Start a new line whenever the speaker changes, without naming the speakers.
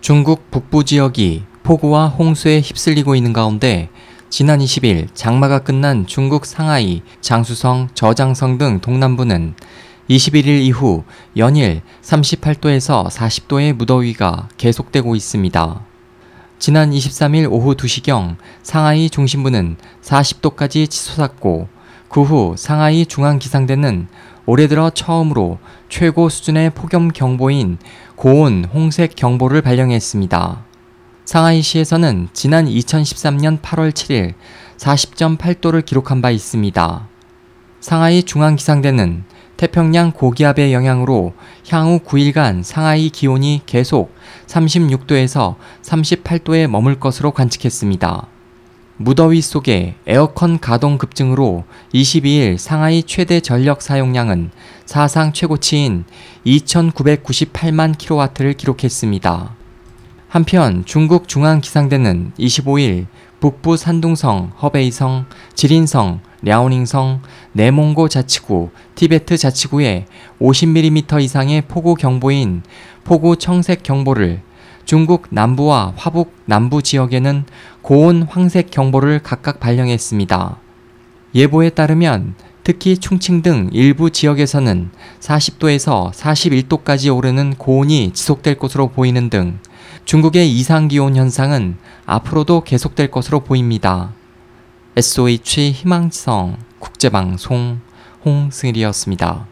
중국 북부 지역이 폭우와 홍수에 휩쓸리고 있는 가운데 지난 20일 장마가 끝난 중국 상하이, 장수성, 저장성 등 동남부는 21일 이후 연일 38도에서 40도의 무더위가 계속되고 있습니다. 지난 23일 오후 2시경 상하이 중심부는 40도까지 치솟았고 그 후 상하이 중앙기상대는 올해 들어 처음으로 최고 수준의 폭염 경보인 고온 홍색 경보를 발령했습니다. 상하이시에서는 지난 2013년 8월 7일 40.8도를 기록한 바 있습니다. 상하이 중앙기상대는 태평양 고기압의 영향으로 향후 9일간 상하이 기온이 계속 36도에서 38도에 머물 것으로 관측했습니다. 무더위 속에 에어컨 가동 급증으로 22일 상하이 최대 전력 사용량은 사상 최고치인 2,998만 킬로와트를 기록했습니다. 한편 중국 중앙기상대는 25일 북부 산둥성, 허베이성, 지린성, 랴오닝성, 내몽고 자치구, 티베트 자치구에 50mm 이상의 폭우 경보인 폭우 청색 경보를 중국 남부와 화북 남부 지역에는 고온 황색 경보를 각각 발령했습니다. 예보에 따르면 특히 충칭 등 일부 지역에서는 40도에서 41도까지 오르는 고온이 지속될 것으로 보이는 등 중국의 이상 기온 현상은 앞으로도 계속될 것으로 보입니다. SOH 희망지성 국제방송 홍승일이었습니다.